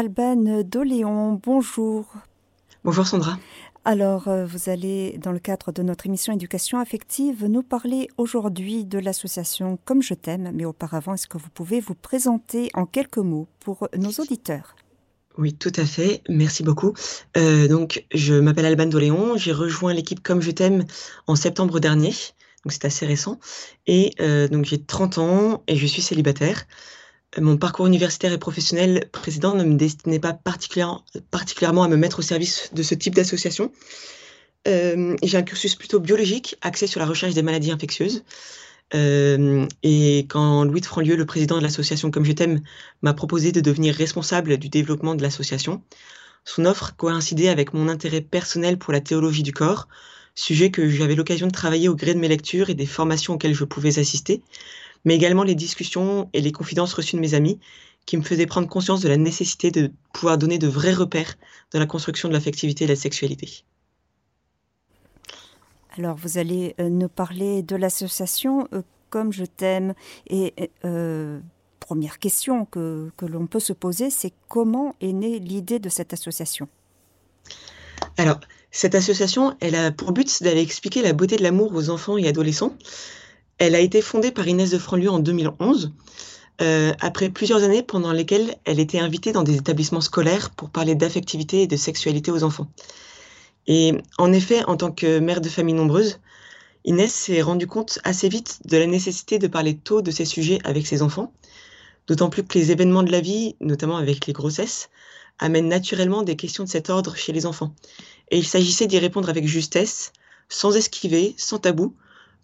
Alban Doléon. Bonjour. Bonjour Sandra. Alors, euh, vous allez, dans le cadre de notre émission Éducation affective, nous parler aujourd'hui de l'association Comme je t'aime. Mais auparavant, est-ce que vous pouvez vous présenter en quelques mots pour nos auditeurs? Oui, tout à fait. Merci beaucoup. Euh, donc, je m'appelle Alban Doléon. J'ai rejoint l'équipe Comme je t'aime en septembre dernier. Donc, c'est assez récent. Et euh, donc, j'ai 30 ans et je suis célibataire. Mon parcours universitaire et professionnel précédent ne me destinait pas particulièrement à me mettre au service de ce type d'association. Euh, j'ai un cursus plutôt biologique, axé sur la recherche des maladies infectieuses. Euh, et quand Louis de Franlieu, le président de l'association Comme je t'aime, m'a proposé de devenir responsable du développement de l'association, son offre coïncidait avec mon intérêt personnel pour la théologie du corps, sujet que j'avais l'occasion de travailler au gré de mes lectures et des formations auxquelles je pouvais assister, mais également les discussions et les confidences reçues de mes amis qui me faisaient prendre conscience de la nécessité de pouvoir donner de vrais repères dans la construction de l'affectivité et de la sexualité. Alors, vous allez euh, nous parler de l'association euh, Comme je t'aime. Et euh, première question que, que l'on peut se poser, c'est comment est née l'idée de cette association? Alors, cette association, elle a pour but d'aller expliquer la beauté de l'amour aux enfants et adolescents elle a été fondée par Inès de Franlieu en 2011, euh, après plusieurs années pendant lesquelles elle était invitée dans des établissements scolaires pour parler d'affectivité et de sexualité aux enfants. Et en effet, en tant que mère de famille nombreuse, Inès s'est rendue compte assez vite de la nécessité de parler tôt de ces sujets avec ses enfants, d'autant plus que les événements de la vie, notamment avec les grossesses, amènent naturellement des questions de cet ordre chez les enfants. Et il s'agissait d'y répondre avec justesse, sans esquiver, sans tabou,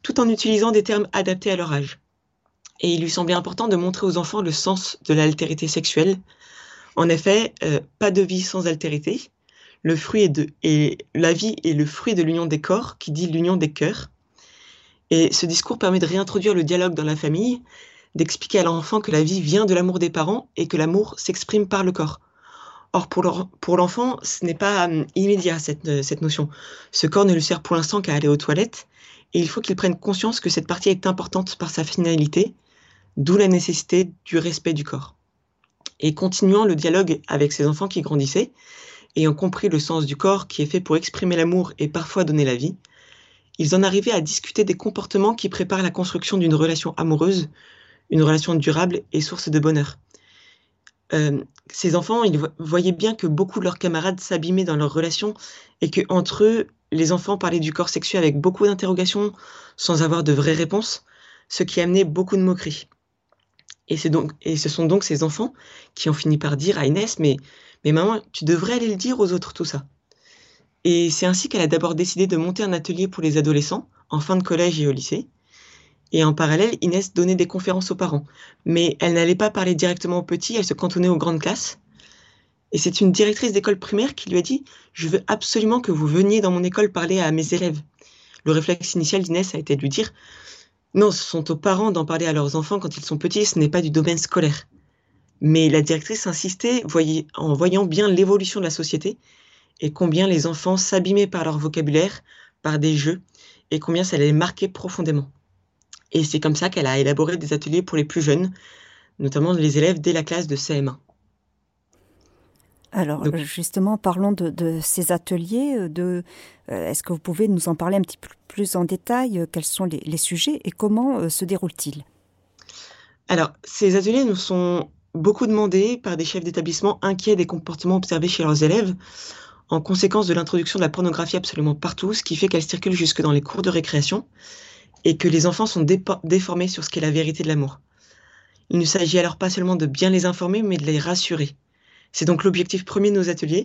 tout en utilisant des termes adaptés à leur âge. Et il lui semblait important de montrer aux enfants le sens de l'altérité sexuelle. En effet, euh, pas de vie sans altérité. La vie est le fruit de l'union des corps, qui dit l'union des cœurs. Et ce discours permet de réintroduire le dialogue dans la famille, d'expliquer à l'enfant que la vie vient de l'amour des parents et que l'amour s'exprime par le corps. Or, pour l'enfant, ce n'est pas hum, immédiat, cette notion. Ce corps ne lui sert pour l'instant qu'à aller aux toilettes, et il faut qu'il prenne conscience que cette partie est importante par sa finalité, d'où la nécessité du respect du corps. Et continuant le dialogue avec ses enfants qui grandissaient, ayant compris le sens du corps qui est fait pour exprimer l'amour et parfois donner la vie, ils en arrivaient à discuter des comportements qui préparent la construction d'une relation amoureuse, une relation durable et source de bonheur. Euh, ces enfants, ils voyaient bien que beaucoup de leurs camarades s'abîmaient dans leur relation et que entre eux, les enfants parlaient du corps sexuel avec beaucoup d'interrogations sans avoir de vraies réponses, ce qui amenait beaucoup de moqueries. Et, donc, et ce sont donc ces enfants qui ont fini par dire à Inès, mais, mais maman, tu devrais aller le dire aux autres tout ça. Et c'est ainsi qu'elle a d'abord décidé de monter un atelier pour les adolescents, en fin de collège et au lycée. Et en parallèle, Inès donnait des conférences aux parents. Mais elle n'allait pas parler directement aux petits, elle se cantonnait aux grandes classes. Et c'est une directrice d'école primaire qui lui a dit Je veux absolument que vous veniez dans mon école parler à mes élèves. Le réflexe initial d'Inès a été de lui dire Non, ce sont aux parents d'en parler à leurs enfants quand ils sont petits, ce n'est pas du domaine scolaire. Mais la directrice insistait en voyant bien l'évolution de la société et combien les enfants s'abîmaient par leur vocabulaire, par des jeux, et combien ça les marquait profondément. Et c'est comme ça qu'elle a élaboré des ateliers pour les plus jeunes, notamment les élèves dès la classe de CM1. Alors justement, parlons de, ces ateliers. Euh, de, euh, est-ce que vous pouvez nous en parler un petit peu plus en détail euh, Quels sont les, sujets et comment se déroulent-ils? Alors, ces ateliers nous sont beaucoup demandés par des chefs d'établissement inquiets des comportements observés chez leurs élèves, en conséquence de l'introduction de la pornographie absolument partout, ce qui fait qu'elle circule jusque dans les cours de récréation, et que les enfants sont déformés sur ce qu'est la vérité de l'amour. Il ne s'agit alors pas seulement de bien les informer, mais de les rassurer c'est donc l'objectif premier de nos ateliers,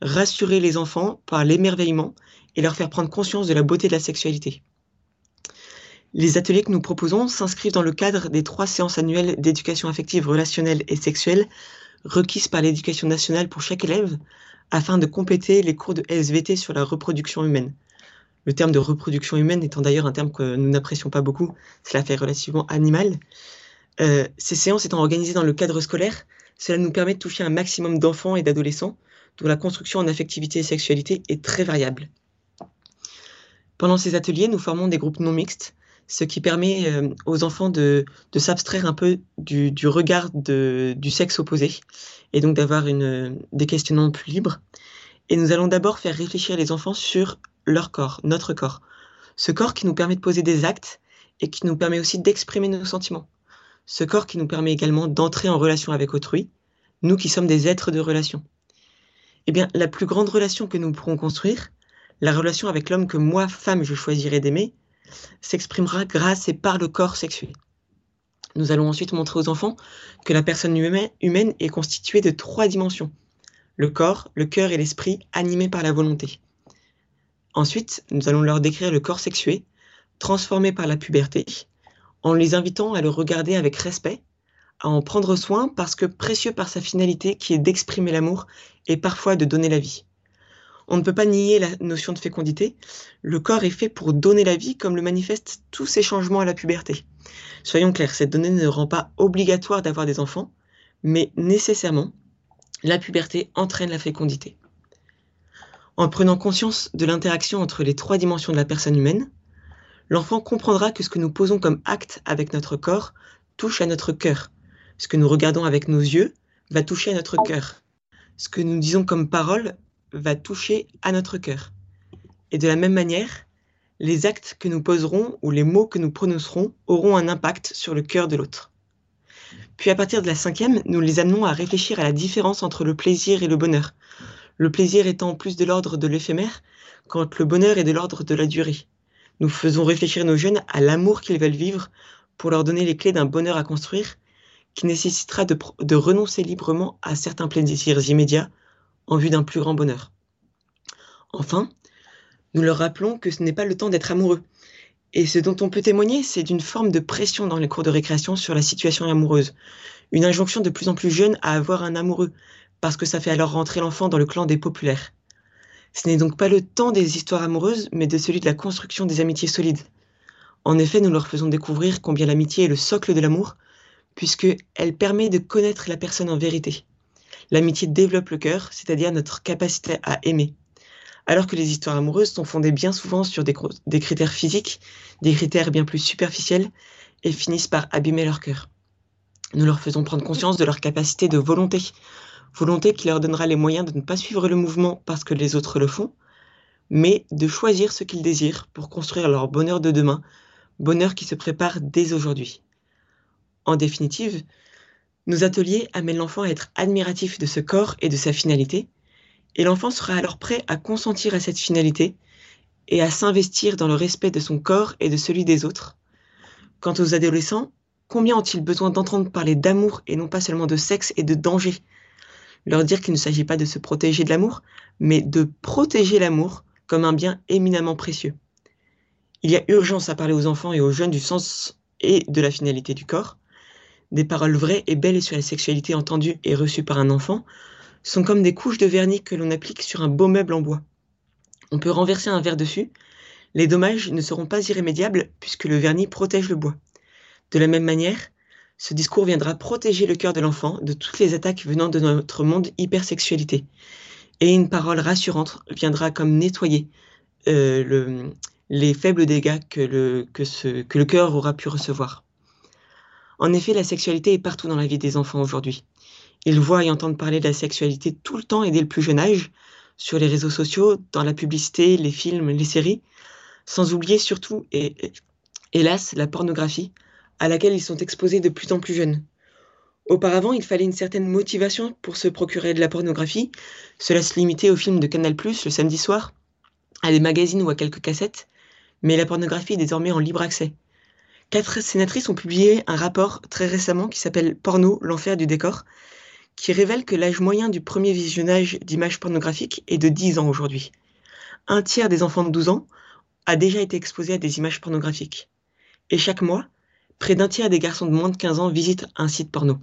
rassurer les enfants par l'émerveillement et leur faire prendre conscience de la beauté de la sexualité. Les ateliers que nous proposons s'inscrivent dans le cadre des trois séances annuelles d'éducation affective, relationnelle et sexuelle requises par l'éducation nationale pour chaque élève afin de compléter les cours de SVT sur la reproduction humaine. Le terme de reproduction humaine étant d'ailleurs un terme que nous n'apprécions pas beaucoup, cela fait relativement animal. Euh, ces séances étant organisées dans le cadre scolaire, cela nous permet de toucher un maximum d'enfants et d'adolescents dont la construction en affectivité et sexualité est très variable. Pendant ces ateliers, nous formons des groupes non mixtes, ce qui permet euh, aux enfants de, s'abstraire un peu du, regard du sexe opposé et donc d'avoir des questionnements plus libres. Et nous allons d'abord faire réfléchir les enfants sur leur corps, notre corps. Ce corps qui nous permet de poser des actes et qui nous permet aussi d'exprimer nos sentiments. Ce corps qui nous permet également d'entrer en relation avec autrui, nous qui sommes des êtres de relation. Eh bien, la plus grande relation que nous pourrons construire, la relation avec l'homme que moi, femme, je choisirais d'aimer, s'exprimera grâce et par le corps sexué. Nous allons ensuite montrer aux enfants que la personne humaine est constituée de trois dimensions. Le corps, le cœur et l'esprit animés par la volonté. Ensuite, nous allons leur décrire le corps sexué, transformé par la puberté, en les invitant à le regarder avec respect, à en prendre soin parce que précieux par sa finalité qui est d'exprimer l'amour et parfois de donner la vie. On ne peut pas nier la notion de fécondité. Le corps est fait pour donner la vie comme le manifestent tous ces changements à la puberté. Soyons clairs, cette donnée ne rend pas obligatoire d'avoir des enfants, mais nécessairement, la puberté entraîne la fécondité. En prenant conscience de l'interaction entre les trois dimensions de la personne humaine, l'enfant comprendra que ce que nous posons comme acte avec notre corps touche à notre cœur. Ce que nous regardons avec nos yeux va toucher à notre cœur. Ce que nous disons comme parole va toucher à notre cœur. Et de la même manière, les actes que nous poserons ou les mots que nous prononcerons auront un impact sur le cœur de l'autre. Puis à partir de la cinquième, nous les amenons à réfléchir à la différence entre le plaisir et le bonheur. Le plaisir étant plus de l'ordre de l'éphémère, quand le bonheur est de l'ordre de la durée. Nous faisons réfléchir nos jeunes à l'amour qu'ils veulent vivre pour leur donner les clés d'un bonheur à construire qui nécessitera de, renoncer librement à certains plaisirs immédiats en vue d'un plus grand bonheur. Enfin, nous leur rappelons que ce n'est pas le temps d'être amoureux. Et ce dont on peut témoigner, c'est d'une forme de pression dans les cours de récréation sur la situation amoureuse. Une injonction de plus en plus jeune à avoir un amoureux, parce que ça fait alors rentrer l'enfant dans le clan des populaires. Ce n'est donc pas le temps des histoires amoureuses, mais de celui de la construction des amitiés solides. En effet, nous leur faisons découvrir combien l'amitié est le socle de l'amour, puisque elle permet de connaître la personne en vérité. L'amitié développe le cœur, c'est-à-dire notre capacité à aimer. Alors que les histoires amoureuses sont fondées bien souvent sur des, critères physiques, des critères bien plus superficiels, et finissent par abîmer leur cœur. Nous leur faisons prendre conscience de leur capacité de volonté, volonté qui leur donnera les moyens de ne pas suivre le mouvement parce que les autres le font, mais de choisir ce qu'ils désirent pour construire leur bonheur de demain, bonheur qui se prépare dès aujourd'hui. En définitive, nos ateliers amènent l'enfant à être admiratif de ce corps et de sa finalité, et l'enfant sera alors prêt à consentir à cette finalité et à s'investir dans le respect de son corps et de celui des autres. Quant aux adolescents, combien ont-ils besoin d'entendre parler d'amour et non pas seulement de sexe et de danger? Leur dire qu'il ne s'agit pas de se protéger de l'amour, mais de protéger l'amour comme un bien éminemment précieux. Il y a urgence à parler aux enfants et aux jeunes du sens et de la finalité du corps, des paroles vraies et belles sur la sexualité entendues et reçues par un enfant sont comme des couches de vernis que l'on applique sur un beau meuble en bois. On peut renverser un verre dessus, les dommages ne seront pas irrémédiables puisque le vernis protège le bois. De la même manière, ce discours viendra protéger le cœur de l'enfant de toutes les attaques venant de notre monde hypersexualité. Et une parole rassurante viendra comme nettoyer euh, les faibles dégâts que le, cœur aura pu recevoir. En effet, la sexualité est partout dans la vie des enfants aujourd'hui. Ils voient et entendent parler de la sexualité tout le temps et dès le plus jeune âge, sur les réseaux sociaux, dans la publicité, les films, les séries, sans oublier surtout, et hélas, la pornographie, à laquelle ils sont exposés de plus en plus jeunes. Auparavant, il fallait une certaine motivation pour se procurer de la pornographie. Cela se limitait aux films de Canal+, le samedi soir, à des magazines ou à quelques cassettes, mais la pornographie est désormais en libre accès. Quatre sénatrices ont publié un rapport très récemment qui s'appelle Porno, l'enfer du décor, qui révèle que l'âge moyen du premier visionnage d'images pornographiques est de 10 ans aujourd'hui. Un tiers des enfants de 12 ans a déjà été exposé à des images pornographiques. Et chaque mois, près d'un tiers des garçons de moins de 15 ans visitent un site porno.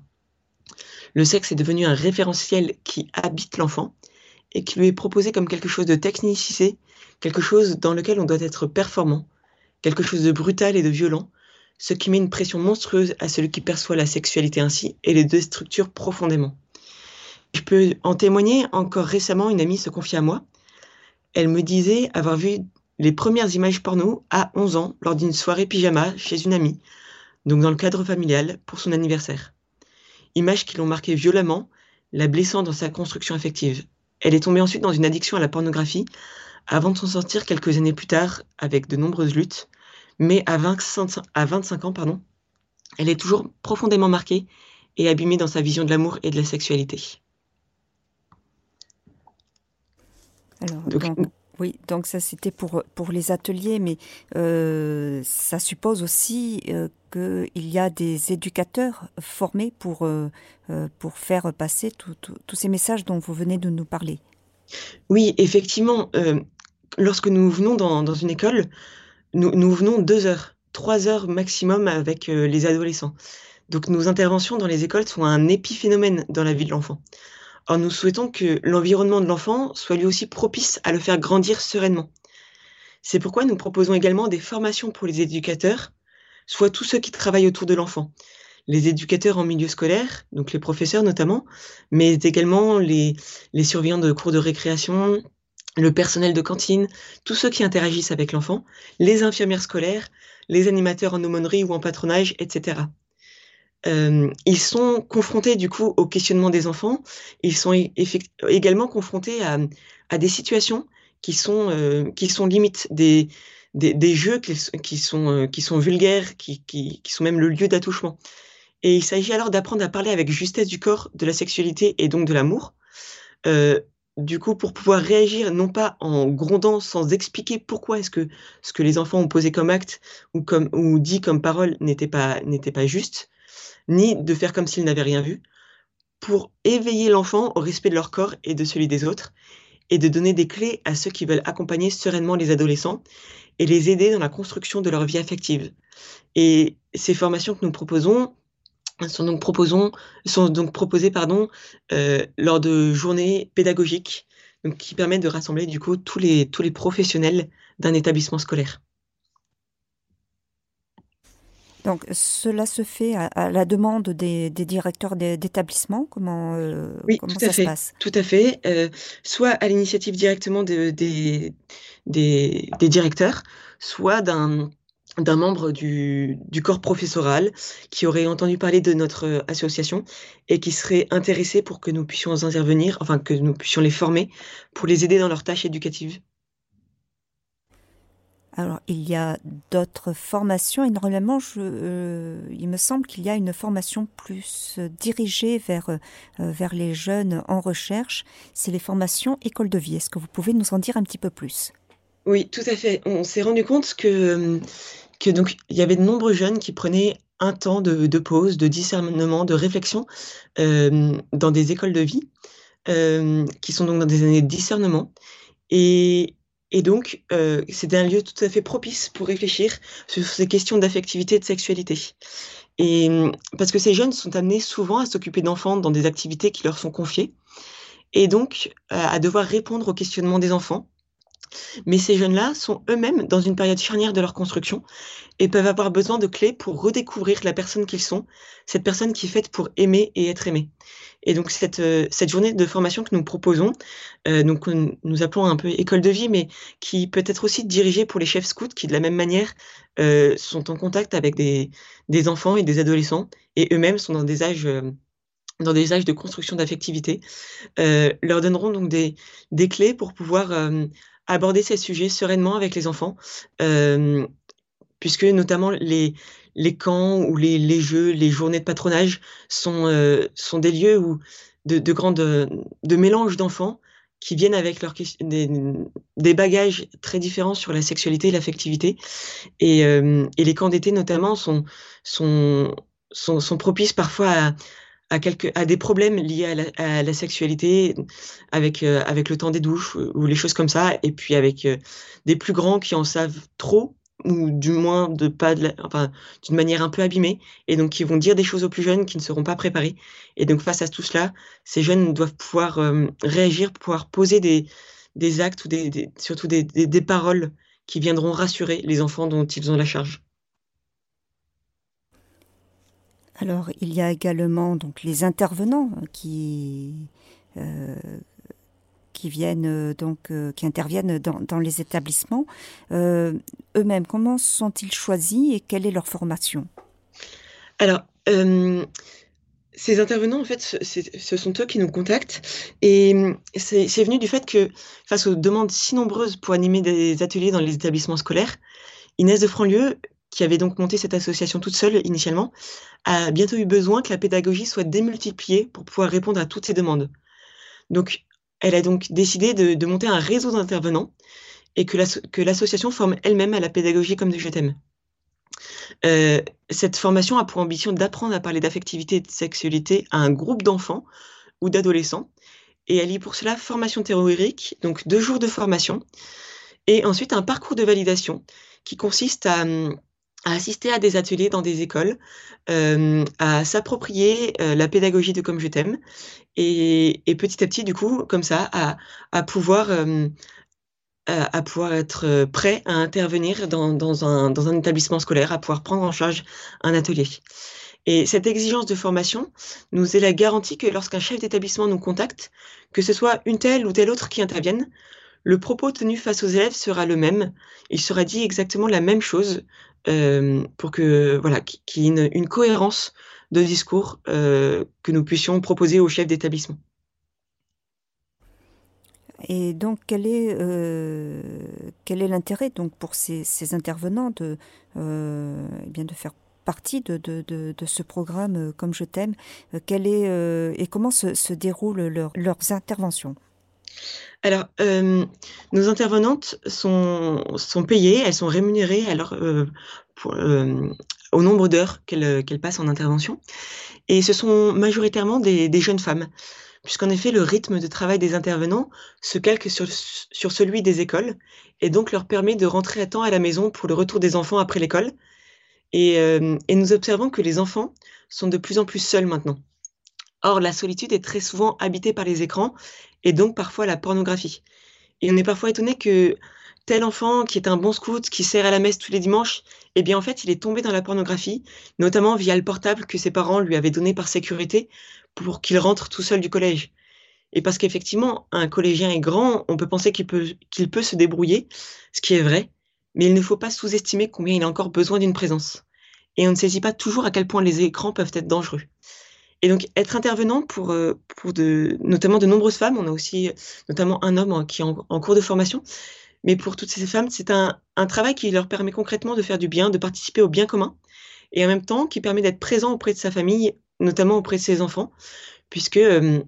Le sexe est devenu un référentiel qui habite l'enfant et qui lui est proposé comme quelque chose de technicisé, quelque chose dans lequel on doit être performant, quelque chose de brutal et de violent, ce qui met une pression monstrueuse à celui qui perçoit la sexualité ainsi et les deux profondément. Je peux en témoigner, encore récemment, une amie se confie à moi. Elle me disait avoir vu les premières images porno à 11 ans lors d'une soirée pyjama chez une amie, donc dans le cadre familial, pour son anniversaire. Images qui l'ont marqué violemment, la blessant dans sa construction affective. Elle est tombée ensuite dans une addiction à la pornographie, avant de s'en sortir quelques années plus tard avec de nombreuses luttes, mais à 25, à 25 ans, pardon, elle est toujours profondément marquée et abîmée dans sa vision de l'amour et de la sexualité. Alors, oui, donc ça c'était pour, pour les ateliers, mais euh, ça suppose aussi euh, qu'il y a des éducateurs formés pour, euh, faire passer tous ces messages dont vous venez de nous parler. Oui, effectivement, lorsque nous venons dans, dans une école, nous, nous, venons deux heures, trois heures maximum avec les adolescents. Donc nos interventions dans les écoles sont un épiphénomène dans la vie de l'enfant. Or, nous souhaitons que l'environnement de l'enfant soit lui aussi propice à le faire grandir sereinement. C'est pourquoi nous proposons également des formations pour les éducateurs, soit tous ceux qui travaillent autour de l'enfant. Les éducateurs en milieu scolaire, donc les professeurs notamment, mais également les, les surveillants de cours de récréation, le personnel de cantine, tous ceux qui interagissent avec l'enfant, les infirmières scolaires, les animateurs en aumônerie ou en patronage, etc. Euh, ils sont confrontés du coup au questionnement des enfants. Ils sont également confrontés à, des situations qui sont euh, qui sont limites des des, jeux qui, sont euh, qui sont vulgaires, qui, qui, sont même le lieu d'attouchement. Et il s'agit alors d'apprendre à parler avec justesse du corps, de la sexualité et donc de l'amour. Du coup, pour pouvoir réagir, non pas en grondant sans expliquer pourquoi est-ce que ce que les enfants ont posé comme acte ou comme ou dit comme parole n'était pas n'était pas juste, ni de faire comme s'ils n'avaient rien vu, pour éveiller l'enfant au respect de leur corps et de celui des autres, et de donner des clés à ceux qui veulent accompagner sereinement les adolescents et les aider dans la construction de leur vie affective. Et ces formations que nous proposons sont donc, proposées pardon, euh, lors de journées pédagogiques donc, qui permettent de rassembler du coup tous les professionnels d'un établissement scolaire. Donc cela se fait à, la demande des, directeurs d'établissement Comment, euh, oui, ça se passe? Tout à fait. Euh, soit à l'initiative directement des, des, directeurs, soit d'un d'un membre du, du, corps professoral qui aurait entendu parler de notre association et qui serait intéressé pour que nous puissions intervenir, enfin que nous puissions les former pour les aider dans leurs tâches éducatives. Alors, il y a d'autres formations et normalement, euh, il me semble qu'il y a une formation plus dirigée vers, euh, vers les jeunes en recherche. C'est les formations école de vie. Est-ce que vous pouvez nous en dire un petit peu plus? Oui, tout à fait. On s'est rendu compte que, que donc il y avait de nombreux jeunes qui prenaient un temps de, de pause, de discernement, de réflexion euh, dans des écoles de vie, qui sont donc dans des années de discernement. Et, et donc, euh, c'était un lieu tout à fait propice pour réfléchir sur ces questions d'affectivité et de sexualité. Et parce que ces jeunes sont amenés souvent à s'occuper d'enfants dans des activités qui leur sont confiées, et donc à devoir répondre aux questionnements des enfants mais ces jeunes-là sont eux-mêmes dans une période charnière de leur construction et peuvent avoir besoin de clés pour redécouvrir la personne qu'ils sont, cette personne qui est faite pour aimer et être aimée. Et donc cette, euh, journée de formation que nous proposons, euh, donc nous appelons un peu école de vie, mais qui peut être aussi dirigée pour les chefs scouts qui de la même manière euh, sont en contact avec des, enfants et des adolescents et eux-mêmes sont dans des âges dans des âges de construction d'affectivité, leur donneront donc des clés pour pouvoir aborder ces sujets sereinement avec les enfants, euh, puisque notamment les, les camps ou les, les, jeux, les journées de patronage sont, euh, sont des lieux où de, de grandes de mélange d'enfants qui viennent avec leur, des, des, bagages très différents sur la sexualité et l'affectivité. Et, euh, et les camps d'été notamment sont, sont, sont, sont propices parfois à, à, quelques, à des problèmes liés à la, à la sexualité, avec, euh, avec le temps des douches ou les choses comme ça, et puis avec euh, des plus grands qui en savent trop, ou du moins de pas de enfin, d'une manière un peu abîmée, et donc qui vont dire des choses aux plus jeunes qui ne seront pas préparés. Et donc face à tout cela, ces jeunes doivent pouvoir euh, réagir, pouvoir poser des, des actes ou des, des surtout des, des paroles qui viendront rassurer les enfants dont ils ont la charge. Alors, il y a également donc les intervenants qui, euh, viennent donc qui interviennent dans, dans les établissements eux-mêmes comment sont-ils choisis et quelle est leur formation? Alors ces intervenants, en fait, ce sont eux qui nous contactent. Et c'est venu du fait que, face aux demandes si nombreuses pour animer des ateliers dans les établissements scolaires, Inès de Franlieu, qui avait donc monté cette association toute seule initialement, a bientôt eu besoin que la pédagogie soit démultipliée pour pouvoir répondre à toutes ces demandes. Donc, elle a donc décidé de, monter un réseau d'intervenants et que l'association forme elle-même à la pédagogie comme je t'aime. Euh, cette formation a pour ambition d'apprendre à parler d'affectivité et de sexualité à un groupe d'enfants ou d'adolescents. Et elle y pour cela formation théorique, donc deux jours de formation, et ensuite un parcours de validation qui consiste à, assister à des ateliers dans des écoles, euh, à s'approprier euh, la pédagogie de Comme je t'aime, et, petit à petit, du coup, comme ça, à, pouvoir à, pouvoir être euh, prêt à intervenir dans, dans, un, dans, un, établissement scolaire, à pouvoir prendre en charge un atelier. Et cette exigence de formation nous est la garantie que lorsqu'un chef d'établissement nous contacte, que ce soit une telle ou telle autre qui intervienne, le propos tenu face aux élèves sera le même. Il sera dit exactement la même chose euh, pour que voilà qu'il y ait une, cohérence de discours euh, que nous puissions proposer au chef d'établissement. Et donc, quel est, euh, l'intérêt donc pour ces, intervenants de, eh bien de faire partie de, ce programme Comme je t'aime et comment se, déroulent leur, leurs interventions? Alors, euh, nos intervenantes sont, payées, elles sont rémunérées euh, euh, au nombre d'heures qu'elles passent en intervention. Et ce sont majoritairement des, jeunes femmes puisqu'en effet, le rythme de travail des intervenants se calque sur, celui des écoles et donc leur permet de rentrer à temps à la maison pour le retour des enfants après l'école. Et, nous observons que les enfants sont de plus en plus seuls maintenant. Or, la solitude est très souvent habitée par les écrans et donc parfois la pornographie. Et on est parfois étonné que tel enfant qui est un bon scout, qui sert à la messe tous les dimanches, eh bien en fait il est tombé dans la pornographie, notamment via le portable que ses parents lui avaient donné par sécurité pour qu'il rentre tout seul du collège. Et parce qu'effectivement, un collégien est grand, on peut penser qu'il peut, se débrouiller, ce qui est vrai, mais il ne faut pas sous-estimer combien il a encore besoin d'une présence. Et on ne saisit pas toujours à quel point les écrans peuvent être dangereux. Et donc, être intervenant pour, euh, notamment de nombreuses femmes, on a aussi notamment un homme qui est en, cours de formation, mais pour toutes ces femmes, c'est un, travail qui leur permet concrètement de faire du bien, de participer au bien commun, et en même temps qui permet d'être présent auprès de sa famille notamment auprès de ses enfants, puisque euh,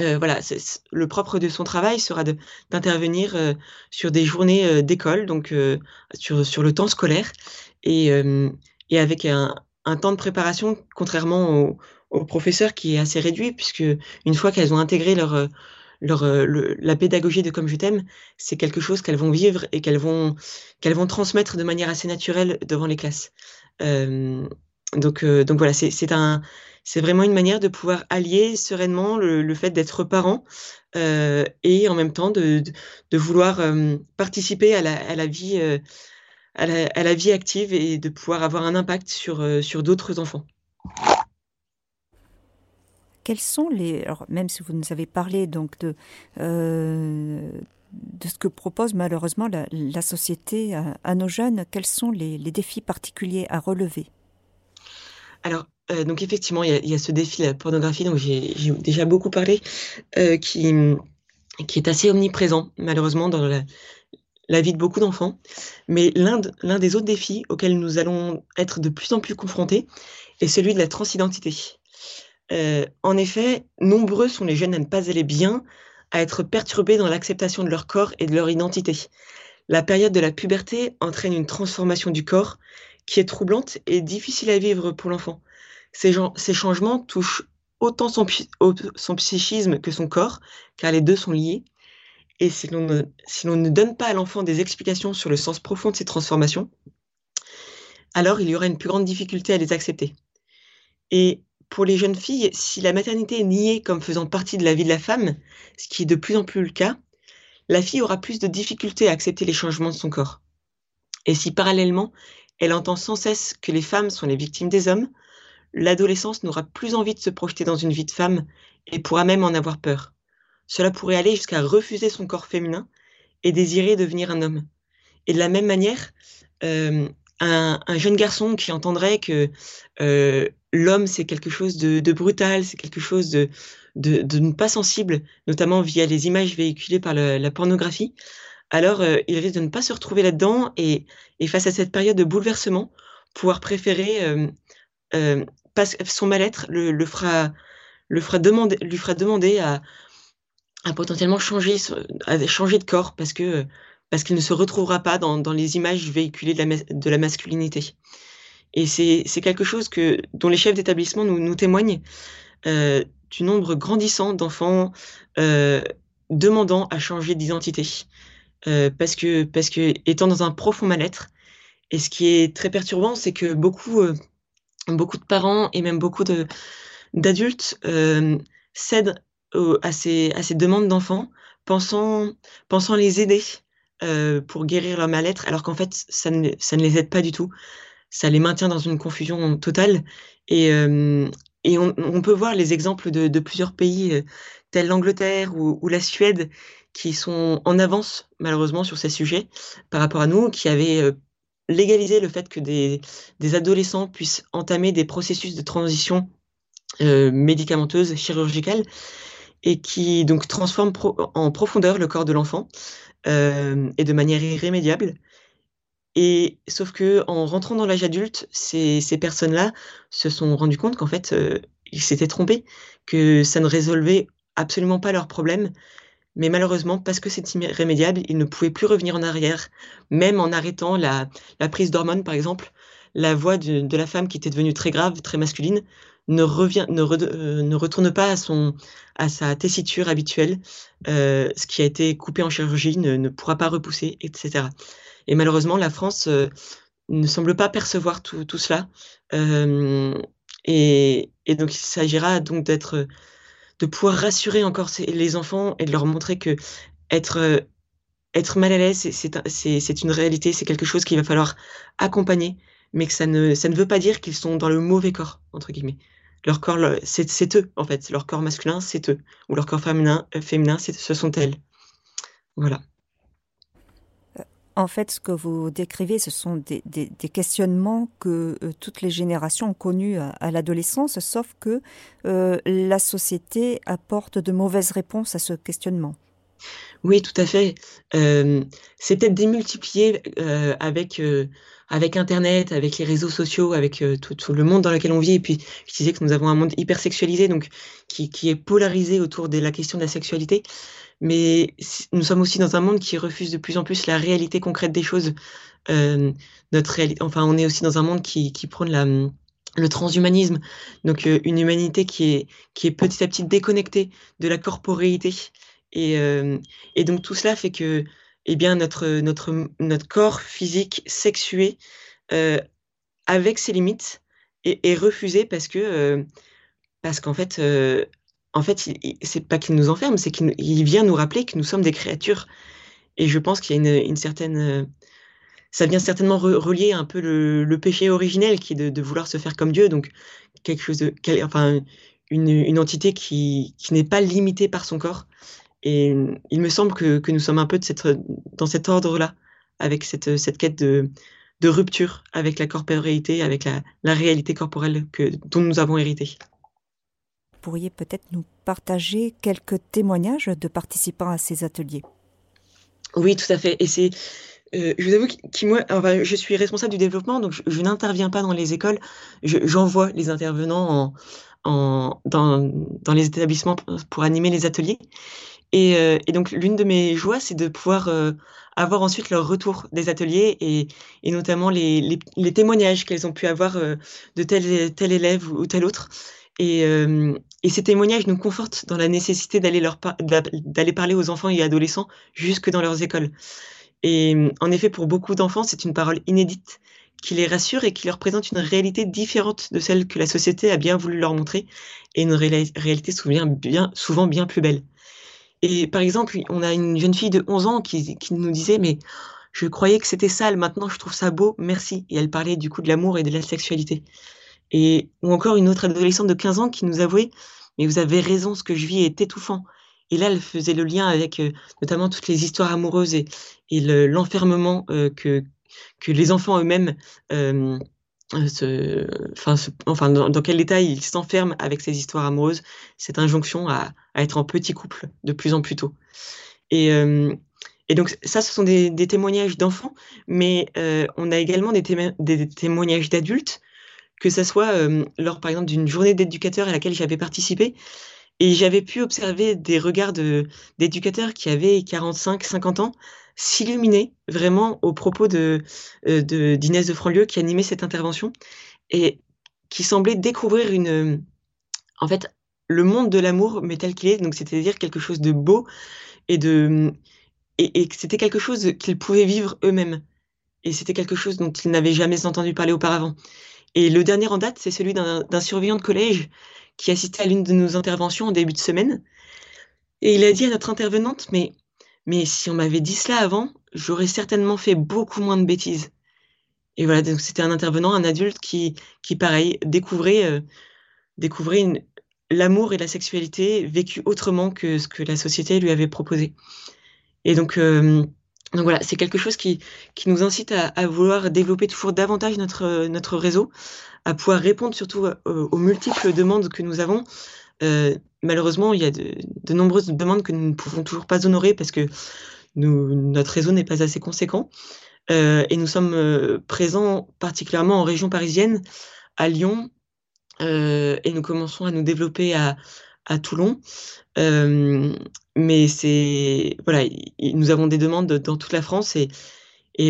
euh, voilà, le propre de son travail sera d'intervenir sur des journées d'école, donc sur, le temps scolaire, et, avec un, un, temps de préparation, contrairement aux professeurs, qui est assez réduit, puisque une fois qu'elles ont intégré leur, leur, le, la pédagogie de Comme je t'aime, c'est quelque chose qu'elles vont vivre et qu'elles vont, vont transmettre de manière assez naturelle devant les classes. donc, donc voilà, c'est un c'est vraiment une manière de pouvoir allier sereinement le, fait d'être parent euh, et en même temps de, de, de vouloir euh, participer à la, à la vie euh, à, la, à la, vie active et de pouvoir avoir un impact sur, euh, sur d'autres enfants. Quels sont les alors même si vous nous avez parlé donc de euh, de ce que propose malheureusement la, société à, nos jeunes, quels sont les, défis particuliers à relever? Alors, euh, donc effectivement, il y, a, ce défi de la pornographie dont j'ai déjà beaucoup parlé, euh, qui, qui est assez omniprésent, malheureusement, dans la vie de beaucoup d'enfants. Mais l'un des autres défis auxquels nous allons être de plus en plus confrontés est celui de la transidentité. Euh, en effet, nombreux sont les jeunes à ne pas aller bien, à être perturbés dans l'acceptation de leur corps et de leur identité. La période de la puberté entraîne une transformation du corps qui est troublante et difficile à vivre pour l'enfant. Ces, changements touchent autant son, psychisme que son corps, car les deux sont liés. Et si l'on ne, ne donne pas à l'enfant des explications sur le sens profond de ces transformations, alors il y aura une plus grande difficulté à les accepter. Et pour les jeunes filles, si la maternité est niée comme faisant partie de la vie de la femme, ce qui est de plus en plus le cas, la fille aura plus de difficultés à accepter les changements de son corps. Et si parallèlement, elle entend sans cesse que les femmes sont les victimes des hommes, l'adolescence n'aura plus envie de se projeter dans une vie de femme et pourra même en avoir peur. cela pourrait aller jusqu'à refuser son corps féminin et désirer devenir un homme. Et de la même manière, euh, un, jeune garçon qui entendrait que euh, l'homme c'est quelque chose de, brutal, c'est quelque chose de, pas sensible, notamment via les images véhiculées par la pornographie, alors euh, il risque de ne pas se retrouver là-dedans et, face à cette période de bouleversement, pouvoir préférer son mal-être le, fera, le fera demander, lui fera demander à, potentiellement changer, de corps parce qu'il ne se retrouvera pas dans, les images véhiculées de la masculinité. Et c'est quelque chose que, dont les chefs d'établissement nous, témoignent euh, du nombre grandissant d'enfants euh, demandant à changer d'identité. Euh, parce, que, parce que, étant dans un profond mal-être, et ce qui est très perturbant, c'est que beaucoup, beaucoup de parents et même beaucoup d'adultes cèdent à, ces, à ces demandes d'enfants, pensant, pensant les aider pour guérir leur mal-être, alors qu'en fait, ça ne, ça ne les aide pas du tout. Ça les maintient dans une confusion totale. Et, euh, on, peut voir les exemples de, plusieurs pays, euh, tels l'Angleterre ou, la Suède, qui sont en avance, malheureusement, sur ces sujets par rapport à nous, qui avaient euh, légalisé le fait que des, adolescents puissent entamer des processus de transition médicamenteuse, chirurgicale, et qui donc transforment en profondeur le corps de l'enfant et de manière irrémédiable. Et sauf que en rentrant dans l'âge adulte, ces, personnes-là se sont rendues compte qu'en fait, euh, ils s'étaient trompés, que ça ne résolvait absolument pas leurs problèmes. Mais malheureusement, parce que c'est irrémédiable, ils ne pouvaient plus revenir en arrière, même en arrêtant la, prise d'hormones, par exemple. La voix de, la femme qui était devenue très grave, très masculine, ne, revient, ne, euh, ne retourne pas à, son, à sa tessiture habituelle. Euh, ce qui a été coupé en chirurgie ne, pourra pas repousser, etc. Et malheureusement, la France euh, ne semble pas percevoir tout, cela. Euh, et, donc, il s'agira donc d'être, de pouvoir rassurer encore les enfants et de leur montrer que être, être mal à l'aise, c'est une réalité, c'est quelque chose qu'il va falloir accompagner, mais que ça ne, ça ne veut pas dire qu'ils sont dans le mauvais corps, entre guillemets leur corps, c'est eux, en fait. Leur corps masculin, c'est eux. Ou leur corps féminin, euh, féminin ce sont elles. Voilà. En fait, ce que vous décrivez, ce sont des, questionnements que euh, toutes les générations ont connus à, l'adolescence, sauf que euh, la société apporte de mauvaises réponses à ce questionnement. Oui, tout à fait. Euh, c'est peut-être démultiplié euh, avec Internet, avec les réseaux sociaux, avec tout, le monde dans lequel on vit. Et puis, je disais que nous avons un monde hyper sexualisé, donc qui est polarisé autour de la question de la sexualité. Mais nous sommes aussi dans un monde qui refuse de plus en plus la réalité concrète des choses. Euh, notre enfin, on est aussi dans un monde qui, qui prône le transhumanisme, donc euh, une humanité qui est, qui est petit à petit déconnectée de la corporéité. Et, euh, et donc tout cela fait que eh bien notre, notre, notre corps physique sexué, euh, avec ses limites, est, est refusé parce que euh, parce qu'en fait, euh, en fait, c'est pas qu'il nous enferme, c'est qu'il vient nous rappeler que nous sommes des créatures. Et je pense qu'il y a une, certaine euh, ça vient certainement re relier un peu le, péché originel qui est de, vouloir se faire comme Dieu, donc quelque chose enfin, une, entité qui, n'est pas limitée par son corps. Et il me semble que, nous sommes un peu de cette, dans cet ordre-là, avec cette, cette quête de, de rupture avec la corporéité, avec la, la réalité corporelle que, dont nous avons hérité. Pourriez peut-être nous partager quelques témoignages de participants à ces ateliers Oui, tout à fait. Et c'est, euh, je vous avoue que moi, enfin, je suis responsable du développement, donc je, n'interviens pas dans les écoles. J'envoie je, les intervenants en, en, dans, dans les établissements pour animer les ateliers. Et, euh, et donc, l'une de mes joies, c'est de pouvoir euh, avoir ensuite leur retour des ateliers et, et notamment les, les, témoignages qu'elles ont pu avoir de tel, tel élève ou, tel autre. Et, et, ces témoignages nous confortent dans la nécessité d'aller parler aux enfants et adolescents jusque dans leurs écoles. Et en effet, pour beaucoup d'enfants, c'est une parole inédite qui les rassure et qui leur présente une réalité différente de celle que la société a bien voulu leur montrer et une ré réalité souvent bien, souvent bien plus belle. Et par exemple, on a une jeune fille de 11 ans qui, qui nous disait mais je croyais que c'était sale, maintenant je trouve ça beau, merci. Et elle parlait du coup de l'amour et de la sexualité. Et ou encore une autre adolescente de 15 ans qui nous avouait mais vous avez raison, ce que je vis est étouffant. Et là, elle faisait le lien avec notamment toutes les histoires amoureuses et, et l'enfermement que, que les enfants eux-mêmes enfin, enfin dans, quel état ils s'enferment avec ces histoires amoureuses, cette injonction à, à, être en petit couple de plus en plus tôt. Et, et donc ça, ce sont des, des témoignages d'enfants, mais on a également des témoignages d'adultes que ce soit euh, lors, par exemple, d'une journée d'éducateurs à laquelle j'avais participé. Et j'avais pu observer des regards d'éducateurs qui avaient 45, 50 ans s'illuminer vraiment au propos de euh, d'Inès de, Franlieu qui animait cette intervention et qui semblait découvrir une en fait le monde de l'amour mais tel qu'il est donc c'est-à-dire quelque chose de beau et de et c'était quelque chose qu'ils pouvaient vivre eux-mêmes et c'était quelque chose dont ils n'avaient jamais entendu parler auparavant et le dernier en date, c'est celui d'un surveillant de collège qui assistait à l'une de nos interventions en début de semaine. Et il a dit à notre intervenante, mais, mais si on m'avait dit cela avant, j'aurais certainement fait beaucoup moins de bêtises. Et voilà, donc c'était un intervenant, un adulte qui, qui pareil, découvrait, euh, découvrait l'amour et la sexualité vécu autrement que ce que la société lui avait proposé. Et donc, euh, donc voilà, c'est quelque chose qui, qui nous incite à, vouloir développer toujours davantage notre, notre réseau, à pouvoir répondre surtout euh, aux, multiples demandes que nous avons. Euh, malheureusement, il y a de, nombreuses demandes que nous ne pouvons toujours pas honorer parce que notre réseau n'est pas assez conséquent. Euh, et nous sommes présents particulièrement en région parisienne, à Lyon, et nous commençons à nous développer à, à Toulon. Euh, mais c'est voilà, nous avons des demandes dans toute la France et,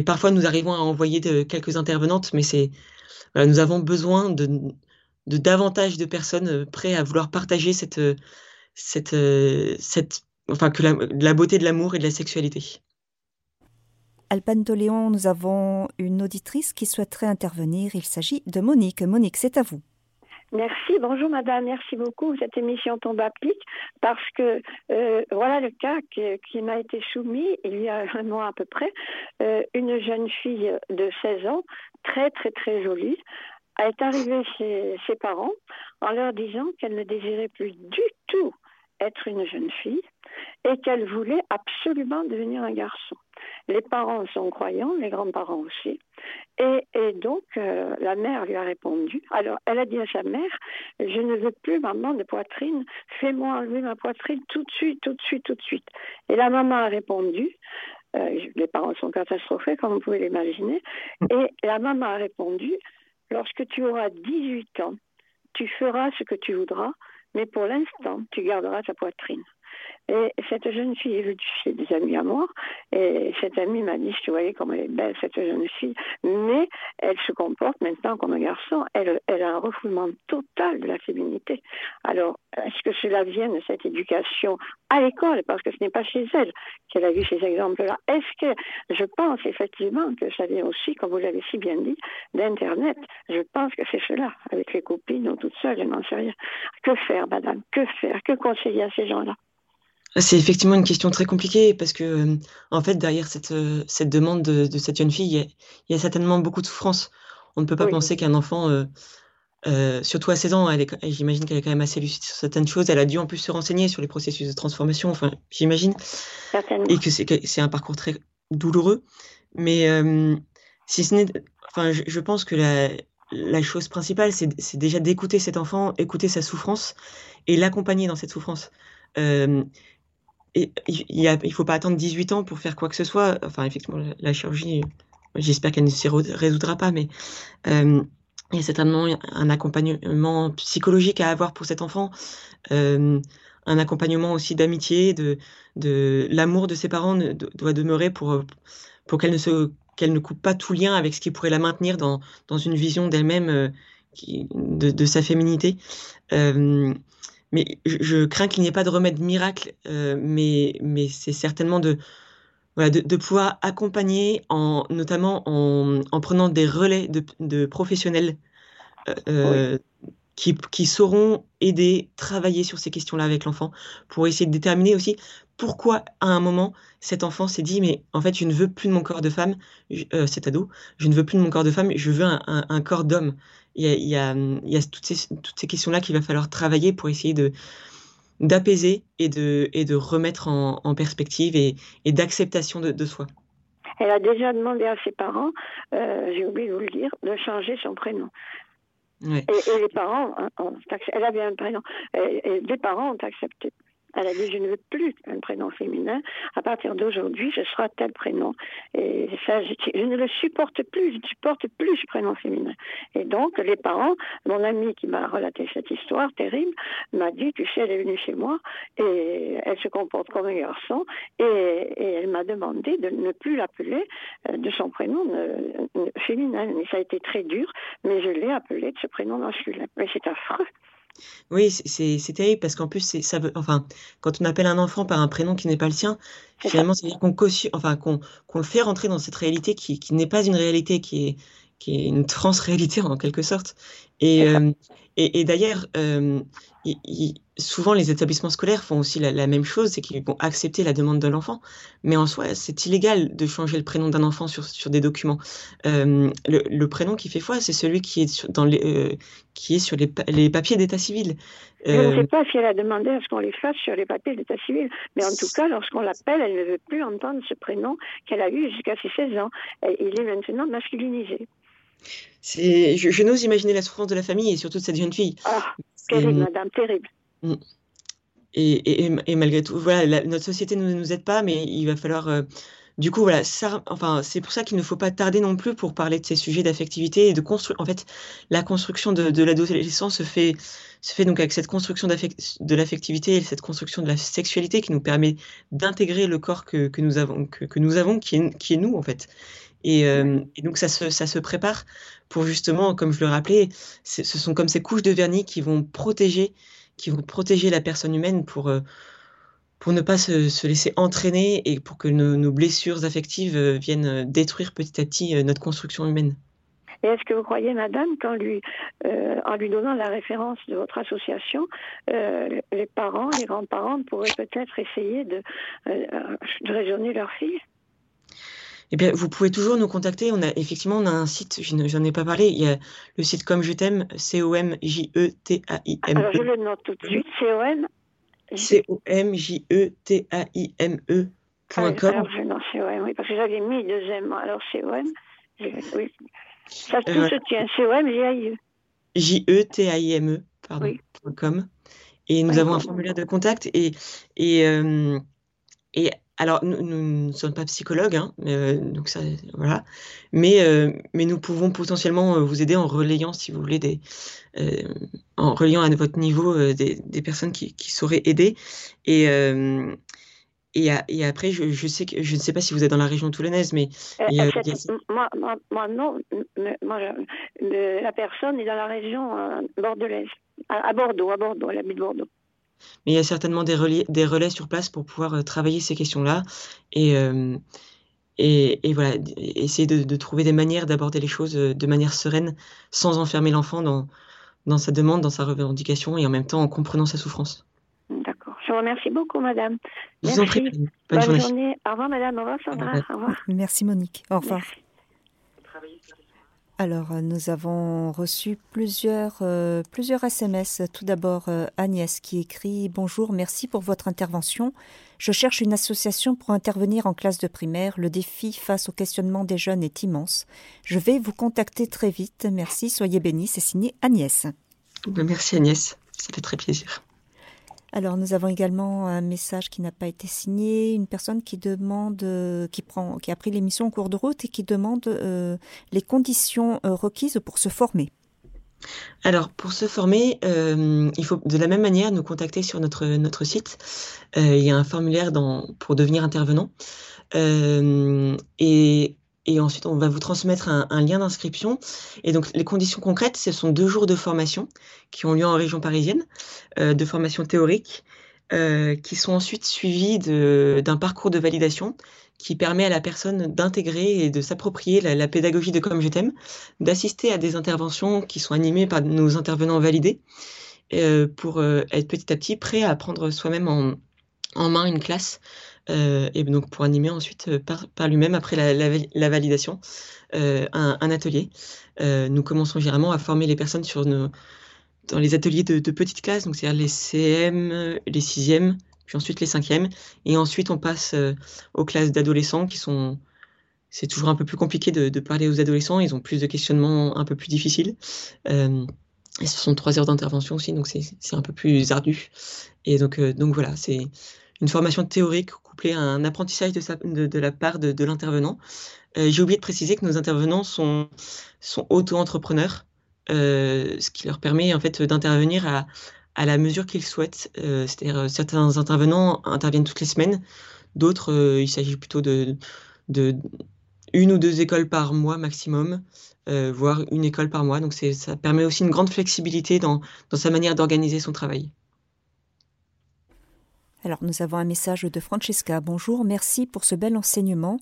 parfois nous arrivons à envoyer de, quelques intervenantes, mais c'est nous avons besoin de, davantage de personnes euh, prêtes à vouloir partager cette cette cette enfin que la, beauté de l'amour et de la sexualité. Alban Léon, nous avons une auditrice qui souhaiterait intervenir. Il s'agit de Monique. Monique, c'est à vous. Merci, bonjour madame, merci beaucoup. Cette émission tombe à pic parce que euh, voilà le cas qui, m'a été soumis il y a un mois à peu près. Euh, une jeune fille de 16 ans, très très très jolie, est arrivée chez ses parents en leur disant qu'elle ne désirait plus du tout être une jeune fille et qu'elle voulait absolument devenir un garçon. Les parents sont croyants, les grands-parents aussi. Et, donc, euh, la mère lui a répondu. Alors, elle a dit à sa mère, je ne veux plus, maman, de poitrine. Fais-moi enlever ma poitrine tout de suite, tout de suite, tout de suite. Et la maman a répondu, euh, les parents sont catastrophés, comme vous pouvez l'imaginer. Et la maman a répondu, lorsque tu auras 18 ans, tu feras ce que tu voudras, mais pour l'instant, tu garderas ta poitrine. Et cette jeune fille est venue chez des amis à moi, et cette amie m'a dit, tu voyais comme elle est belle, cette jeune fille, mais elle se comporte maintenant comme un garçon, elle, a un refoulement total de la féminité. Alors, est-ce que cela vient de cette éducation à l'école, parce que ce n'est pas chez elle qu'elle a vu ces exemples-là. Est-ce que, je pense effectivement que ça vient aussi, comme vous l'avez si bien dit, d'Internet? Je pense que c'est cela, avec les copines ou toute seule, je n'en sais rien. Que faire, madame? Que faire? Que conseiller à ces gens-là? C'est effectivement une question très compliquée parce que, euh, en fait, derrière cette, euh, cette demande de, de cette jeune fille, il y, a, il y, a, certainement beaucoup de souffrance. On ne peut pas oui. penser qu'un enfant, euh, surtout à 16 ans, j'imagine qu'elle est quand même assez lucide sur certaines choses. Elle a dû en plus se renseigner sur les processus de transformation, enfin, j'imagine. Et que c'est un parcours très douloureux. Mais si ce n'est. Enfin, je, je, pense que la, la chose principale, c'est déjà d'écouter cet enfant, écouter sa souffrance et l'accompagner dans cette souffrance. Euh, il ne faut pas attendre 18 ans pour faire quoi que ce soit. Enfin, effectivement, la, chirurgie, j'espère qu'elle ne s'y résoudra pas, mais euh, il y a certainement un accompagnement psychologique à avoir pour cet enfant, euh, un accompagnement aussi d'amitié, de, l'amour de ses parents doit demeurer pour, qu'elle ne se coupe pas tout lien avec ce qui pourrait la maintenir dans, une vision d'elle-même euh, de, sa féminité. Euh, mais je, je crains qu'il n'y ait pas de remède miracle, euh, mais, mais c'est certainement de, voilà, de, de, pouvoir accompagner, en, notamment en, en prenant des relais de, de professionnels euh, oui. qui, qui sauront aider, travailler sur ces questions-là avec l'enfant, pour essayer de déterminer aussi pourquoi à un moment cet enfant s'est dit mais en fait je ne veux plus de mon corps de femme, euh, cet ado, je ne veux plus de mon corps de femme, je veux un, un, un corps d'homme il y a, il y a, il y a toutes ces, toutes ces questions-là qu'il va falloir travailler pour essayer de, d'apaiser et de, et de remettre en, perspective et, et d'acceptation de, soi. Elle a déjà demandé à ses parents, euh, j'ai oublié de vous le dire, de changer son prénom. Et, les parents, ont, elle avait un prénom, et les parents ont accepté. Elle a dit, je ne veux plus un prénom féminin. À partir d'aujourd'hui, ce sera tel prénom. Et ça, je, ne le supporte plus. Je ne supporte plus ce prénom féminin. Et donc, les parents, mon ami qui m'a relaté cette histoire terrible, m'a dit, tu sais, elle est venue chez moi et elle se comporte comme un garçon et, elle m'a demandé de ne plus l'appeler euh, de son prénom féminin. Et ça a été très dur, mais je l'ai appelé de ce prénom masculin. Mais c'est affreux. Oui, c'est terrible parce qu'en plus, c'est ça veut enfin, quand on appelle un enfant par un prénom qui n'est pas le sien, finalement, c'est-à-dire qu'on enfin, qu'on le fait rentrer dans cette réalité qui qui n'est pas une réalité, qui est qui est une trans-réalité en quelque sorte. Et, euh, et, d'ailleurs, euh, souvent les établissements scolaires font aussi la, même chose, c'est qu'ils vont accepter la demande de l'enfant. Mais en soi, c'est illégal de changer le prénom d'un enfant sur, sur des documents. Euh, le, prénom qui fait foi, c'est celui qui est sur, dans les, qui est sur les, les papiers d'état civil. Je ne sais pas si elle a demandé à ce qu'on les fasse sur les papiers d'état civil, mais en tout cas, lorsqu'on l'appelle, elle ne veut plus entendre ce prénom qu'elle a eu jusqu'à ses 16 ans. Et il est maintenant masculinisé. C'est, je, n'ose imaginer la souffrance de la famille et surtout de cette jeune fille. Ah, terrible, madame, terrible. Mm. Et, et, malgré tout, voilà, notre société ne nous, aide pas, mais il va falloir. Euh, du coup, voilà, ça, enfin, c'est pour ça qu'il ne faut pas tarder non plus pour parler de ces sujets d'affectivité et de construire. En fait, la construction de, de l'adolescence se fait, se fait donc avec cette construction de l'affectivité et cette construction de la sexualité qui nous permet d'intégrer le corps que, que nous avons, que, que, nous avons, qui est, qui est nous en fait. Euh, et, donc ça se, ça se prépare pour justement, comme je le rappelais, ce sont comme ces couches de vernis qui vont protéger, qui vont protéger la personne humaine pour, euh, pour ne pas se, se laisser entraîner et pour que nos, blessures affectives euh, viennent détruire petit à petit notre construction humaine. Et est-ce que vous croyez, madame, qu'en lui, en lui donnant la référence de votre association, les parents, les grands-parents pourraient peut-être essayer de, de raisonner leur fille? Eh bien, vous pouvez toujours nous contacter. On a effectivement, on a un site. Je n'en ai pas parlé. Il y a le site comme je t'aime, C O M J E T A I M. E. Alors je le note tout de suite. C O M. C O M J E T A I M E. Alors, je note C O M, oui, parce que j'avais mis deuxième. Alors C O M. Oui. Ça tout se tient. C O M J A I E. J E T A I M E. Pardon. Oui. .com. Et nous avons un formulaire de contact et et euh, et alors, nous, ne sommes pas psychologues, hein, euh, donc ça, voilà. Mais, euh, mais nous pouvons potentiellement euh, vous aider en relayant, si vous voulez, des, en relayant à votre niveau des, des, personnes qui, qui, sauraient aider. Et, et, et, après, je, je, sais que je ne sais pas si vous êtes dans la région toulonnaise, mais moi, moi, moi, non. Moi, la personne est dans la région bordelaise, à, à Bordeaux, à Bordeaux, elle habite Bordeaux. Mais il y a certainement des relais, des relais sur place pour pouvoir euh, travailler ces questions-là et, euh, et, et, voilà, essayer de, de trouver des manières d'aborder les choses euh, de manière sereine sans enfermer l'enfant dans, dans sa demande, dans sa revendication et en même temps en comprenant sa souffrance. D'accord. Je vous remercie beaucoup, madame. Je vous en prie. Bonne, journée. Au revoir, madame. Au revoir, Sandra. Au revoir. Merci, Monique. Au revoir. Alors, euh, nous avons reçu plusieurs, euh, plusieurs SMS. Tout d'abord, euh, Agnès qui écrit Bonjour, merci pour votre intervention. Je cherche une association pour intervenir en classe de primaire. Le défi face au questionnement des jeunes est immense. Je vais vous contacter très vite. Merci, soyez bénis. C'est signé Agnès. Merci Agnès, ça fait très plaisir. Alors nous avons également un message qui n'a pas été signé, une personne qui demande, euh, qui prend, qui a pris l'émission en cours de route et qui demande euh, les conditions euh, requises pour se former. Alors pour se former, il faut de la même manière nous contacter sur notre site. il y a un formulaire pour devenir intervenant et et ensuite on va vous transmettre un, lien d'inscription. Et donc les conditions concrètes, ce sont deux jours de formation qui ont lieu en région parisienne, euh, de formation théorique, euh, qui sont ensuite suivis d'un parcours de validation qui permet à la personne d'intégrer et de s'approprier la, pédagogie de Comme je t'aime, d'assister à des interventions qui sont animées par nos intervenants validés, euh, pour être petit à petit prêt à prendre soi-même en, main une classe et donc pour animer ensuite euh, par, lui-même après la, validation euh, un, atelier. nous commençons généralement à former les personnes dans les ateliers de, petites classes, donc c'est-à-dire les CM, les sixièmes, puis ensuite les cinquièmes, et ensuite on passe aux classes d'adolescents qui sont c'est toujours un peu plus compliqué de, parler aux adolescents. Ils ont plus de questionnements un peu plus difficiles. Euh, et ce sont trois heures d'intervention aussi, donc c'est un peu plus ardu. Et donc, euh, donc voilà, c'est une formation théorique couplée à un apprentissage de, la part de, l'intervenant. Euh, J'ai oublié de préciser que nos intervenants sont, auto-entrepreneurs, euh, ce qui leur permet en fait d'intervenir à, la mesure qu'ils souhaitent. Euh, c'est-à-dire certains intervenants interviennent toutes les semaines, d'autres il s'agit plutôt de, une ou deux écoles par mois maximum, voire une école par mois. Donc ça permet aussi une grande flexibilité dans sa manière d'organiser son travail. Alors nous avons un message de Francesca. Bonjour, merci pour ce bel enseignement.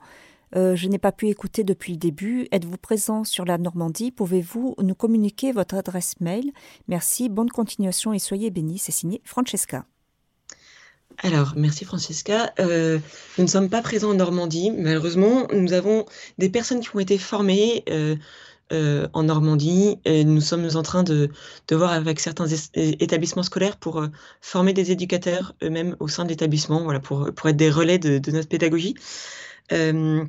Euh, je n'ai pas pu écouter depuis le début. Êtes-vous présent sur la Normandie? Pouvez-vous nous communiquer votre adresse mail? Merci, bonne continuation et soyez bénis. C'est signé Francesca. Alors, merci Francesca. Euh, nous ne sommes pas présents en Normandie. Malheureusement, nous avons des personnes qui ont été formées euh, euh, en Normandie. Nous sommes en train de, voir avec certains établissements scolaires pour euh, former des éducateurs eux-mêmes au sein de l'établissement, voilà, pour, être des relais de, notre pédagogie. Euh,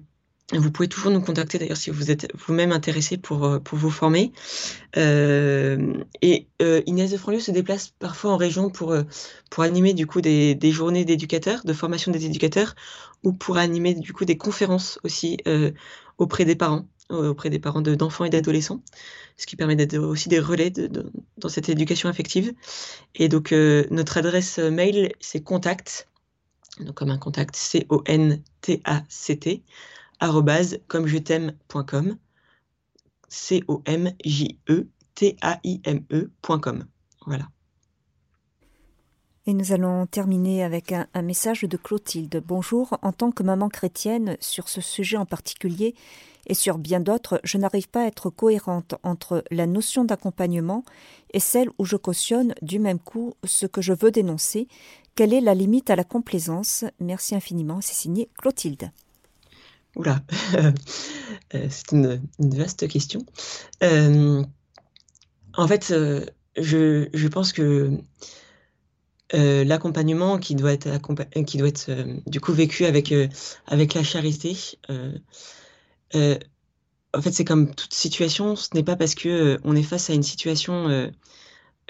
vous pouvez toujours nous contacter d'ailleurs si vous êtes vous-même intéressé pour, vous former. Et Inès de Franlieu se déplace parfois en région pour, animer du coup des, des journées d'éducateurs, de formation des éducateurs, ou pour animer du coup des conférences aussi auprès des parents, auprès des parents d'enfants et d'adolescents, ce qui permet d'être aussi des relais dans cette éducation affective. Et donc euh, notre adresse mail c'est contact, donc comme un contact C-O-N-T-A-C-T comme je t'aime.com c o m j e t a i m e.com voilà et nous allons terminer avec un, message de Clotilde. Bonjour, en tant que maman chrétienne, sur ce sujet en particulier et sur bien d'autres, je n'arrive pas à être cohérente entre la notion d'accompagnement et celle où je cautionne du même coup ce que je veux dénoncer. Quelle est la limite à la complaisance? Merci infiniment, c'est signé Clotilde. Oula, c'est une, vaste question. Euh, en fait, euh, je, pense que euh, l'accompagnement qui doit être, qui doit être du coup vécu avec, avec la charité, en fait, c'est comme toute situation, ce n'est pas parce que on est face à une situation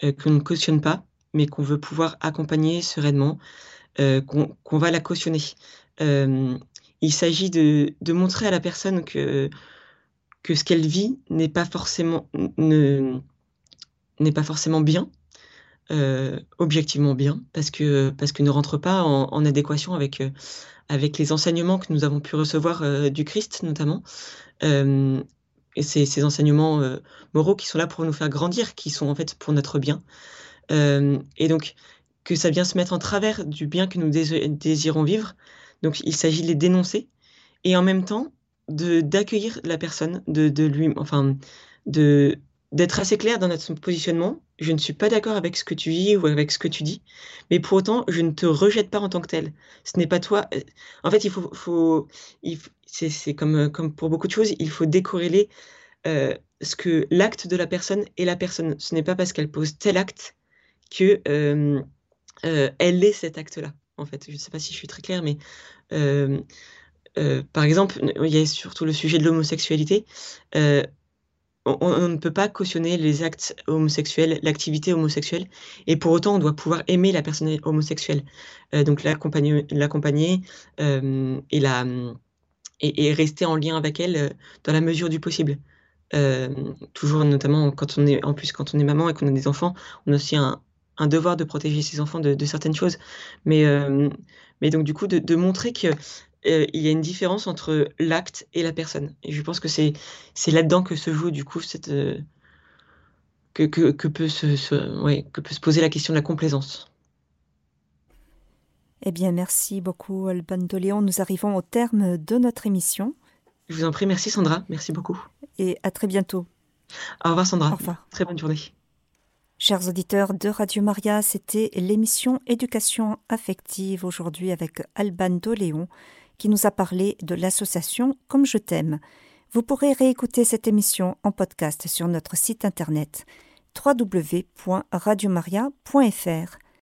qu'on ne cautionne pas, mais qu'on veut pouvoir accompagner sereinement, qu'on qu va la cautionner. Il s'agit de, de, montrer à la personne que, que ce qu'elle vit n'est pas forcément ne, n'est pas forcément bien, euh, objectivement bien, parce que, parce que ne rentre pas en, adéquation avec, euh, avec les enseignements que nous avons pu recevoir euh, du Christ notamment. Et ces, ces enseignements moraux qui sont là pour nous faire grandir, qui sont en fait pour notre bien. Et donc que ça vient se mettre en travers du bien que nous désirons vivre, donc il s'agit de les dénoncer et en même temps de d'accueillir la personne, de, de lui, enfin de d'être assez clair dans notre positionnement. Je ne suis pas d'accord avec ce que tu vis ou avec ce que tu dis, mais pour autant, je ne te rejette pas en tant que tel. Ce n'est pas toi. Euh, en fait, il faut, faut il, c'est comme, comme pour beaucoup de choses, il faut décorréler euh, ce que l'acte de la personne et la personne. Ce n'est pas parce qu'elle pose tel acte que euh, euh, elle est cet acte-là en fait. Je ne sais pas si je suis très claire, mais euh, euh, par exemple, il y a surtout le sujet de l'homosexualité. Euh, on, ne peut pas cautionner les actes homosexuels, l'activité homosexuelle, et pour autant, on doit pouvoir aimer la personne homosexuelle. Euh, donc l'accompagner, euh, et, rester en lien avec elle euh, dans la mesure du possible. toujours notamment quand on est en plus quand on est maman et qu'on a des enfants, on a aussi un, devoir de protéger ses enfants de, certaines choses. Mais, euh, donc, du coup, de, montrer qu'il euh, y a une différence entre l'acte et la personne. Et je pense que c'est là-dedans que se joue, du coup, cette. Euh, que, que, que, peut se, se, ouais, que peut se poser la question de la complaisance. Eh bien, merci beaucoup, Alban de Léon. Nous arrivons au terme de notre émission. Je vous en prie, merci Sandra, merci beaucoup. Et à très bientôt. Au revoir Sandra. Au revoir. Très bonne journée. Chers auditeurs de Radio Maria, c'était l'émission Éducation affective aujourd'hui avec Alban Doléon qui nous a parlé de l'association Comme je t'aime. Vous pourrez réécouter cette émission en podcast sur notre site internet www.radiomaria.fr.